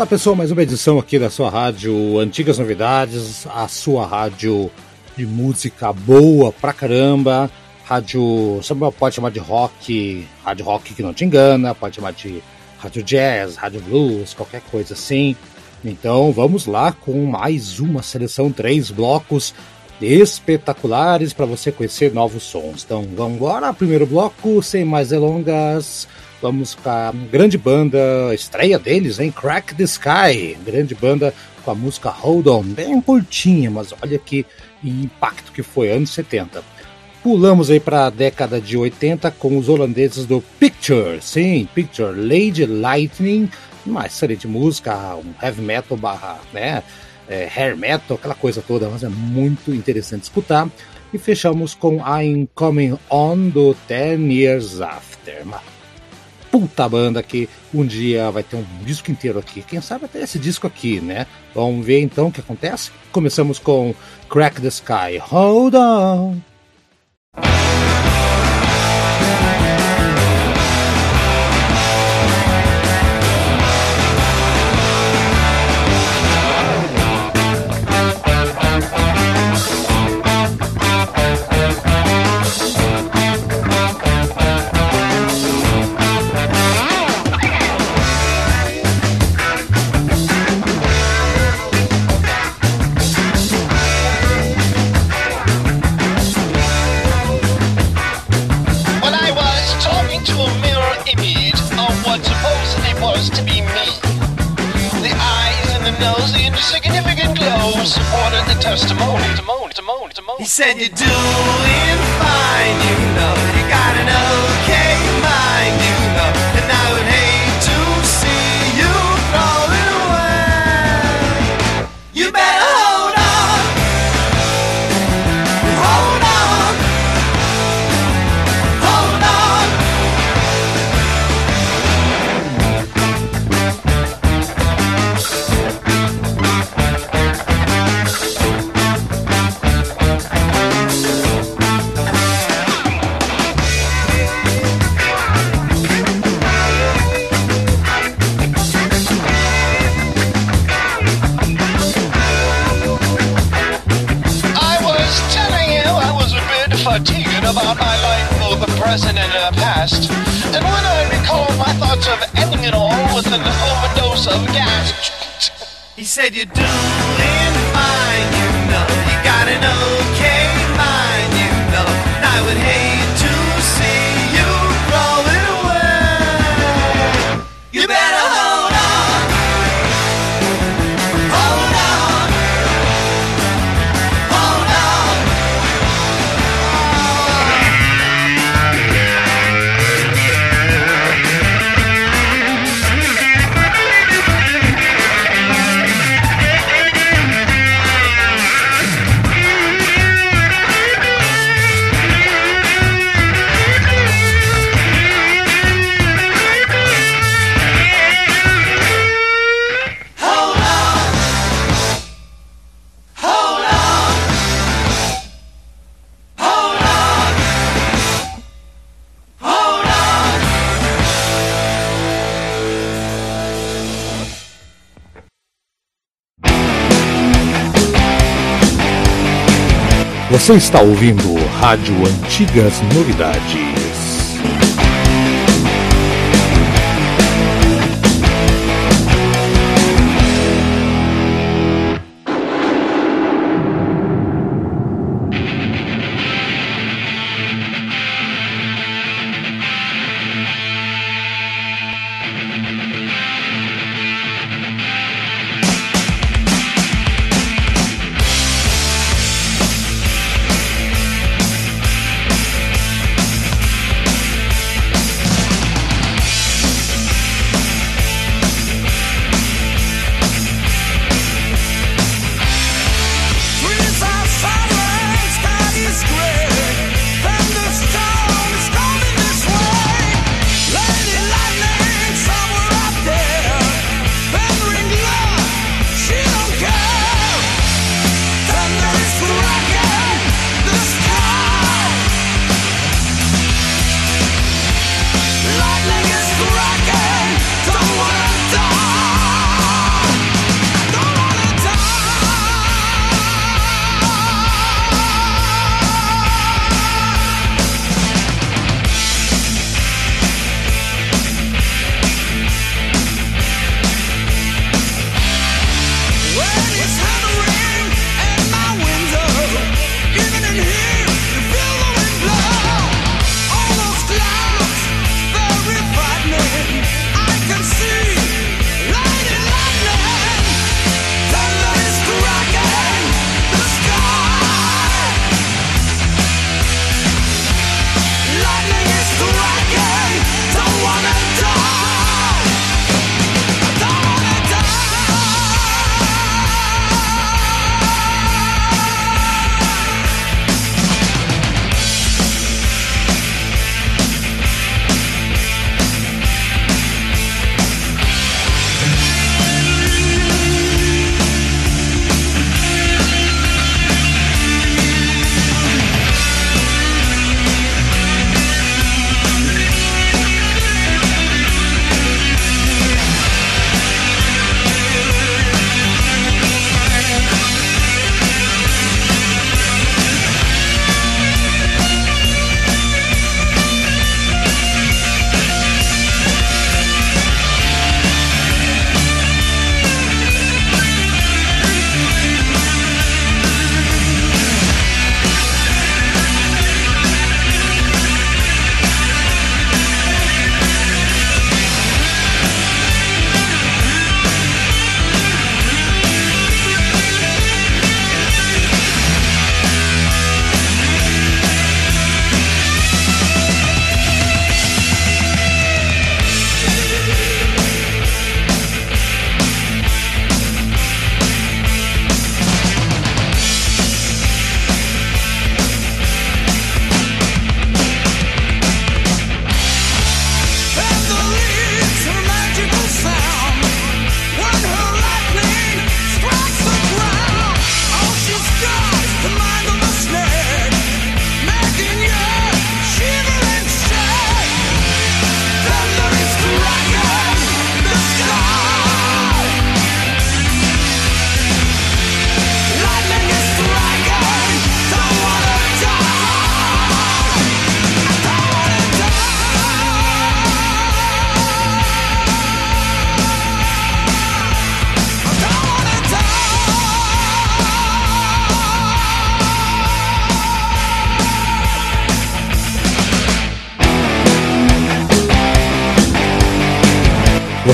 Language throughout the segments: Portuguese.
Fala pessoal, mais uma edição aqui da sua rádio Antigas Novidades, a sua rádio de música boa pra caramba. Rádio, pode chamar de rock, rádio rock que não te engana, pode chamar de rádio jazz, rádio blues, qualquer coisa assim. Então vamos lá com mais uma seleção, três blocos espetaculares para você conhecer novos sons. Então vamos embora, primeiro bloco, sem mais delongas. Vamos com a grande banda, estreia deles, hein? Crack the Sky, grande banda com a música Hold On, bem curtinha, mas olha que impacto que foi, anos 70. Pulamos aí para a década de 80 com os holandeses do Picture, sim, Picture, Lady Lightning, uma excelente música, um heavy metal barra, né, é, hair metal, aquela coisa toda, mas é muito interessante escutar. E fechamos com I'm Coming On do Ten Years After, uma puta banda que um dia vai ter um disco inteiro aqui. Quem sabe até esse disco aqui, né? Vamos ver então o que acontece. Começamos com Crack the Sky, Hold On. Testimony. He said, You're doing fine, you know. You got an Você está ouvindo Rádio Antigas Novidades.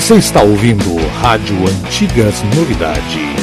Você está ouvindo Rádio Antigas Novidades.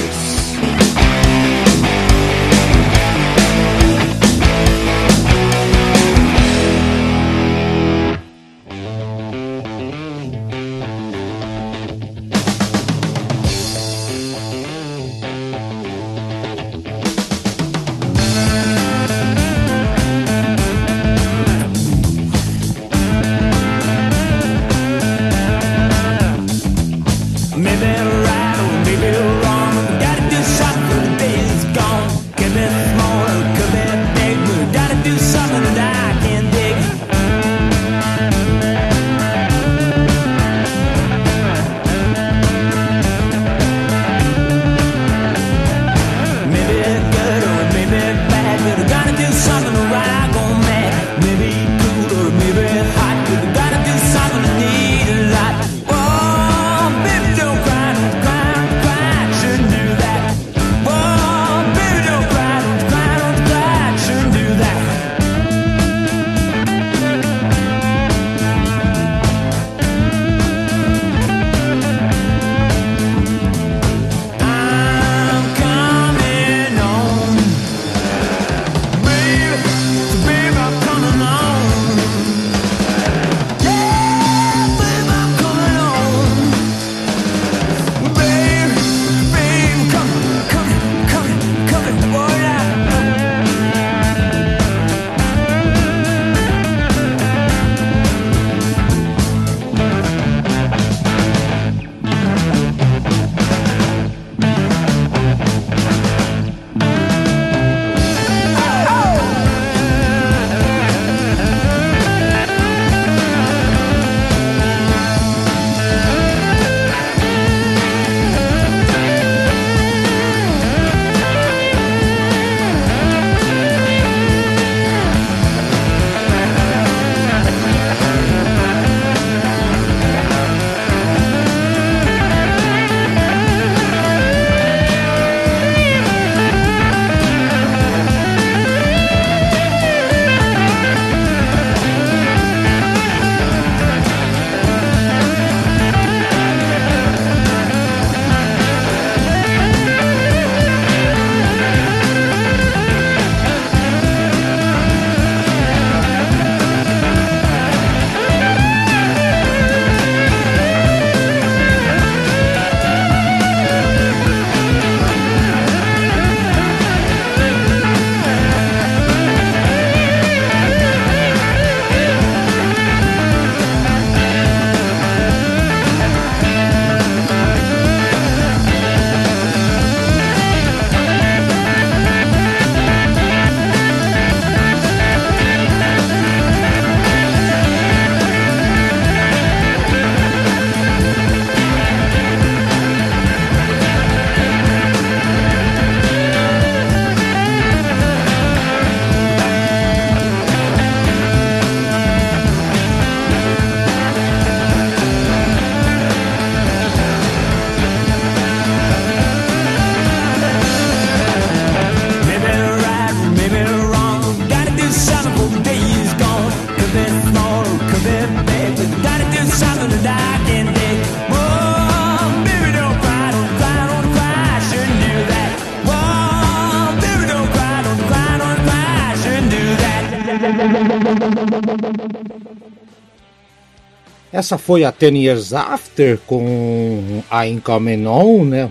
Essa foi a Ten Years After com a Incoming On, né?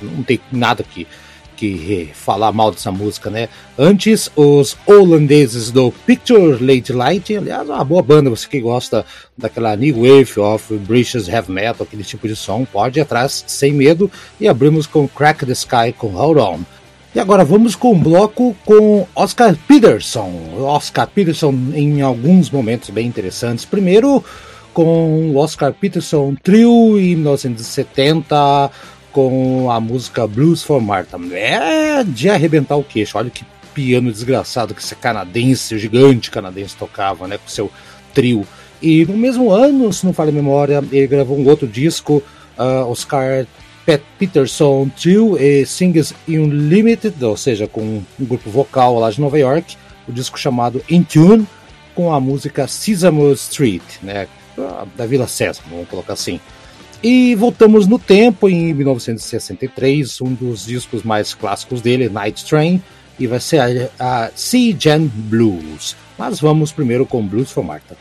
Não tem nada que, que falar mal dessa música, né? Antes, os holandeses do Picture Late Light, aliás, uma boa banda, você que gosta daquela New Wave of British Heavy Metal, aquele tipo de som, pode ir atrás sem medo. E abrimos com Crack the Sky com Hold On. E agora vamos com um bloco com Oscar Peterson. Oscar Peterson em alguns momentos bem interessantes. Primeiro, com o Oscar Peterson Trio em 1970 com a música Blues for Martha. É de arrebentar o queixo. Olha que piano desgraçado que esse canadense, gigante canadense tocava, né, com seu trio. E no mesmo ano, se não falha a memória, ele gravou um outro disco, uh, Oscar Pat Peterson Trio e Singers Unlimited, ou seja, com um grupo vocal lá de Nova York, o disco chamado In Tune, com a música Sesame Street, né, da Vila César, vamos colocar assim. E voltamos no tempo, em 1963, um dos discos mais clássicos dele, Night Train, e vai ser a, a Sea Gen Blues. Mas vamos primeiro com Blues for Martha.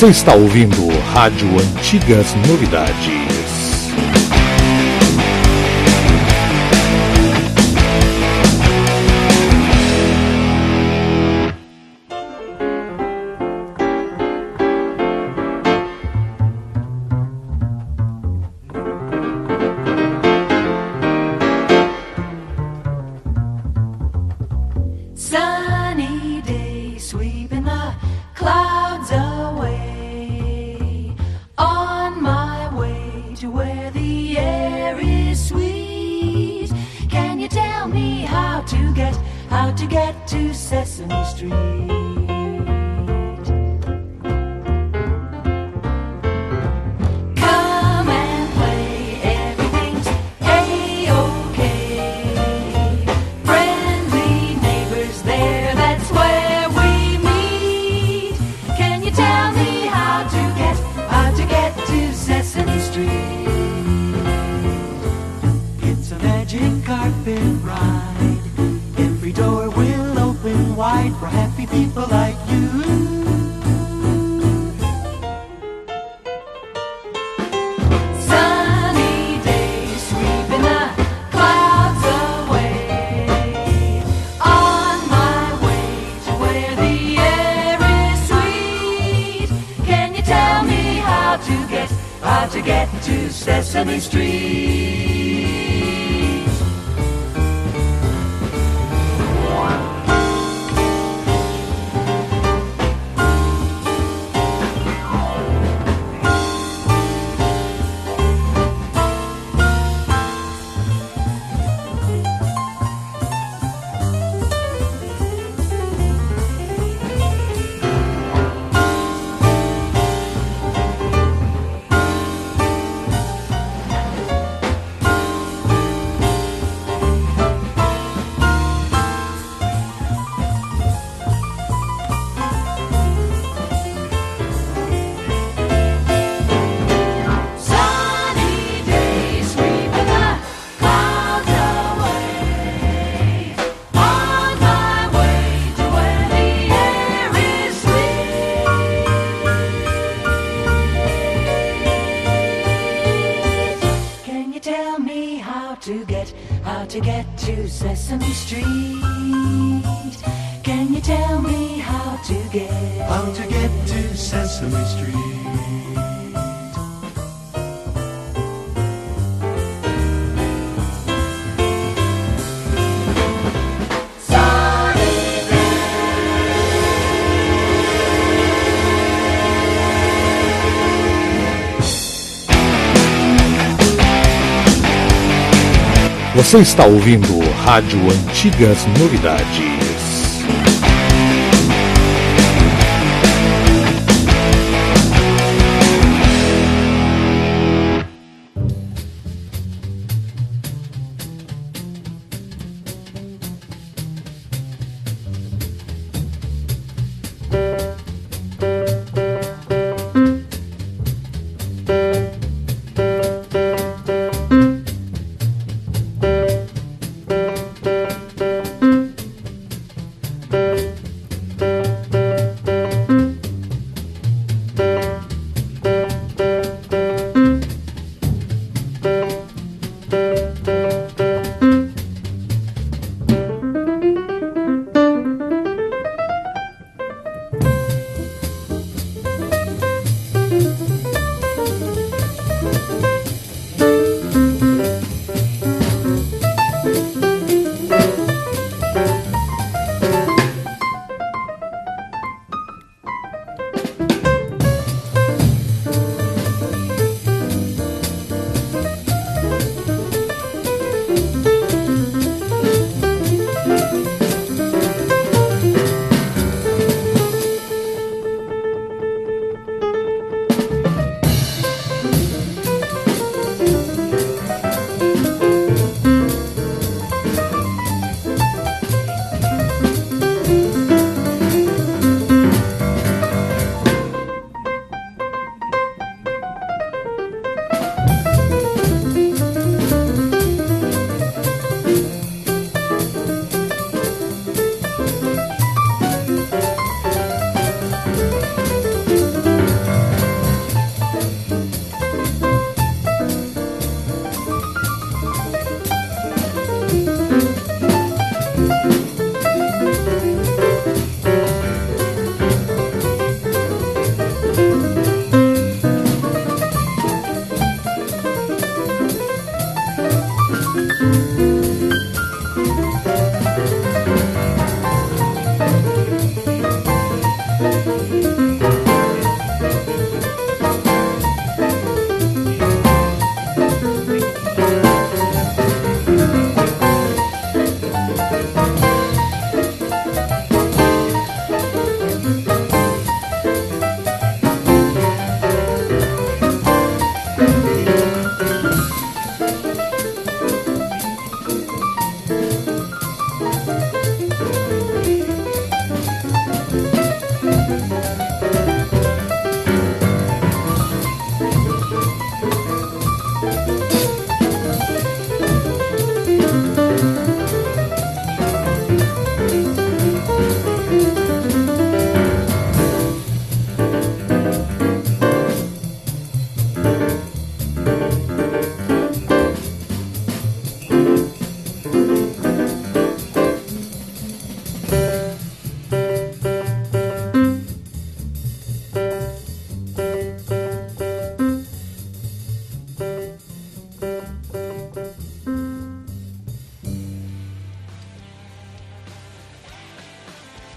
Você está ouvindo Rádio Antigas Novidades. Sesame Street. how to get to Sesame Street. Can you tell me how to get? How to get to Sesame Street. Você está ouvindo Rádio Antigas Novidades.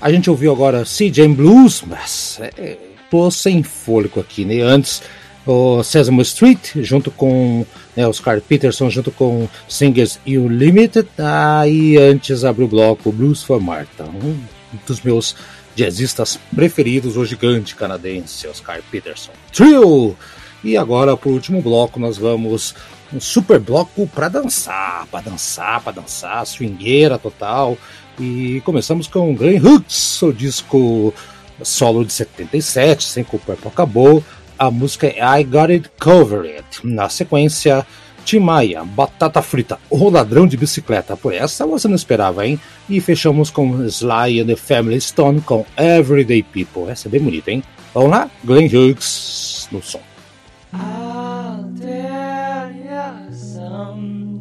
A gente ouviu agora CJ Blues, mas é, tô sem fôlego aqui, né? Antes o Sesame Street, junto com né, Oscar Peterson, junto com Singers Unlimited. Aí antes abriu o bloco Blues for Martha, um dos meus jazzistas preferidos, o gigante canadense Oscar Peterson. Trio! E agora, por último bloco, nós vamos um super bloco para dançar, para dançar, para dançar, swingueira total. E começamos com Glenn Hughes, o disco solo de 77, sem que o Purple acabou. A música é I Got It Covered. Na sequência, Tim Maia, Batata Frita, O Ladrão de Bicicleta. Por essa você não esperava, hein? E fechamos com Sly and the Family Stone com Everyday People. Essa é bem bonita, hein? Vamos lá? Glenn Hughes no som. I'll tell you something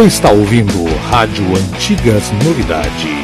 Você está ouvindo Rádio Antigas Novidades.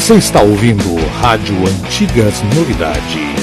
Você está ouvindo Rádio Antigas Novidades.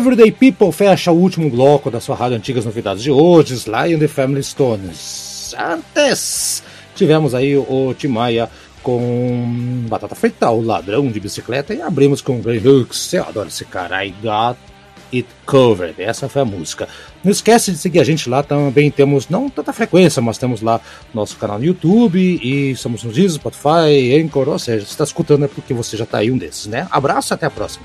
Everyday People fecha o último bloco da sua rádio Antigas Novidades de hoje, Sly and the Family Stones. Antes, tivemos aí o Timaya com Batata Frita, o Ladrão de Bicicleta, e abrimos com Grey Hooks. Eu adoro esse cara, I Got It Covered. Essa foi a música. Não esquece de seguir a gente lá também. Temos não tanta frequência, mas temos lá nosso canal no YouTube e estamos no Deezer, Spotify, Anchor. Ou seja, se está escutando é porque você já está aí um desses, né? Abraço e até a próxima.